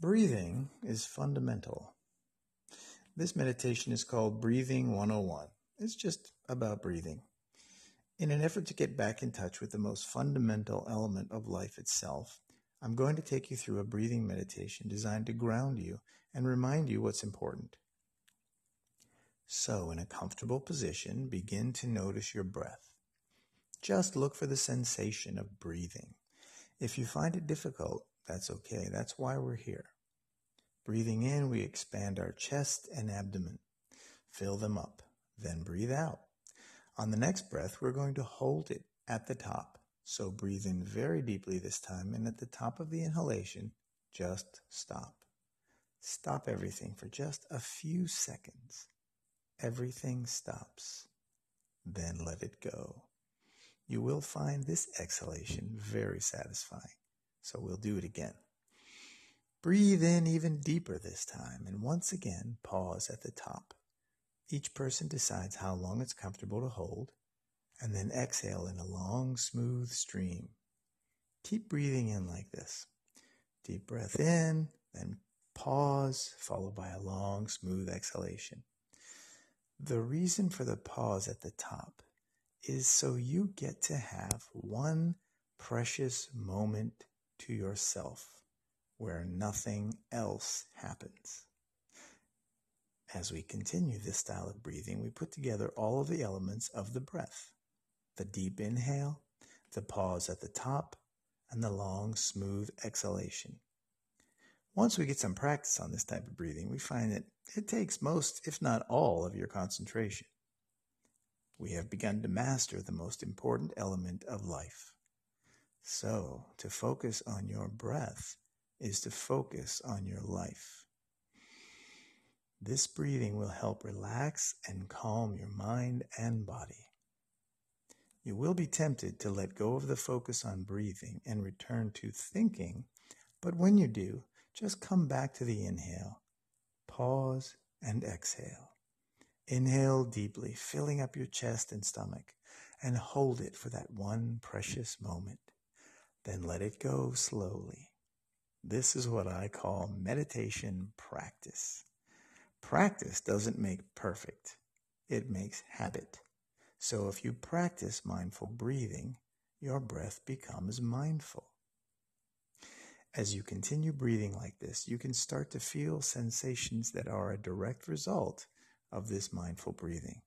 Breathing is fundamental. This meditation is called Breathing 101. It's just about breathing. In an effort to get back in touch with the most fundamental element of life itself, I'm going to take you through a breathing meditation designed to ground you and remind you what's important. So, in a comfortable position, begin to notice your breath. Just look for the sensation of breathing. If you find it difficult, that's okay. That's why we're here. Breathing in, we expand our chest and abdomen. Fill them up. Then breathe out. On the next breath, we're going to hold it at the top. So breathe in very deeply this time, and at the top of the inhalation, just stop. Stop everything for just a few seconds. Everything stops. Then let it go. You will find this exhalation very satisfying. So we'll do it again. Breathe in even deeper this time, and once again, pause at the top. Each person decides how long it's comfortable to hold, and then exhale in a long, smooth stream. Keep breathing in like this. Deep breath in, then pause, followed by a long, smooth exhalation. The reason for the pause at the top is so you get to have one precious moment to yourself where nothing else happens. As we continue this style of breathing, we put together all of the elements of the breath the deep inhale, the pause at the top, and the long, smooth exhalation. Once we get some practice on this type of breathing, we find that it takes most, if not all, of your concentration. We have begun to master the most important element of life. So, to focus on your breath is to focus on your life. This breathing will help relax and calm your mind and body. You will be tempted to let go of the focus on breathing and return to thinking, but when you do, just come back to the inhale. Pause and exhale. Inhale deeply, filling up your chest and stomach, and hold it for that one precious moment. Then let it go slowly. This is what I call meditation practice. Practice doesn't make perfect, it makes habit. So if you practice mindful breathing, your breath becomes mindful. As you continue breathing like this, you can start to feel sensations that are a direct result of this mindful breathing.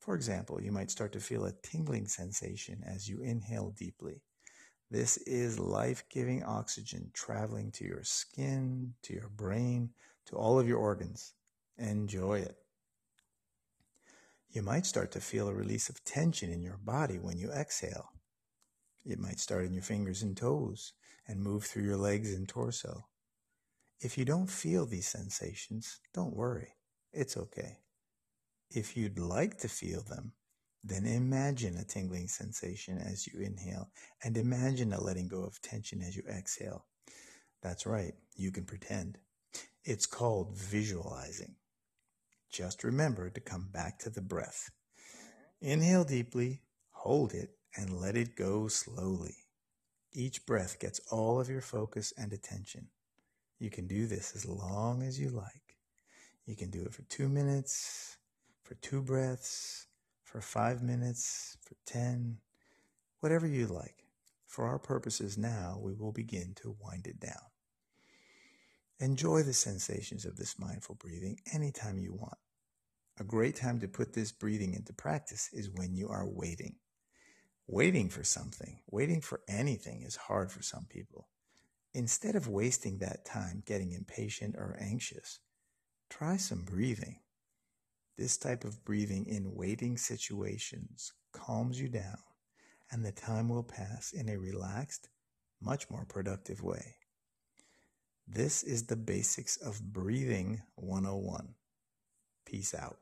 For example, you might start to feel a tingling sensation as you inhale deeply. This is life giving oxygen traveling to your skin, to your brain, to all of your organs. Enjoy it. You might start to feel a release of tension in your body when you exhale. It might start in your fingers and toes and move through your legs and torso. If you don't feel these sensations, don't worry. It's okay. If you'd like to feel them, then imagine a tingling sensation as you inhale and imagine a letting go of tension as you exhale. That's right, you can pretend. It's called visualizing. Just remember to come back to the breath. Inhale deeply, hold it, and let it go slowly. Each breath gets all of your focus and attention. You can do this as long as you like. You can do it for two minutes, for two breaths, for five minutes, for 10, whatever you like. For our purposes now, we will begin to wind it down. Enjoy the sensations of this mindful breathing anytime you want. A great time to put this breathing into practice is when you are waiting. Waiting for something, waiting for anything is hard for some people. Instead of wasting that time getting impatient or anxious, try some breathing. This type of breathing in waiting situations calms you down, and the time will pass in a relaxed, much more productive way. This is the basics of breathing 101. Peace out.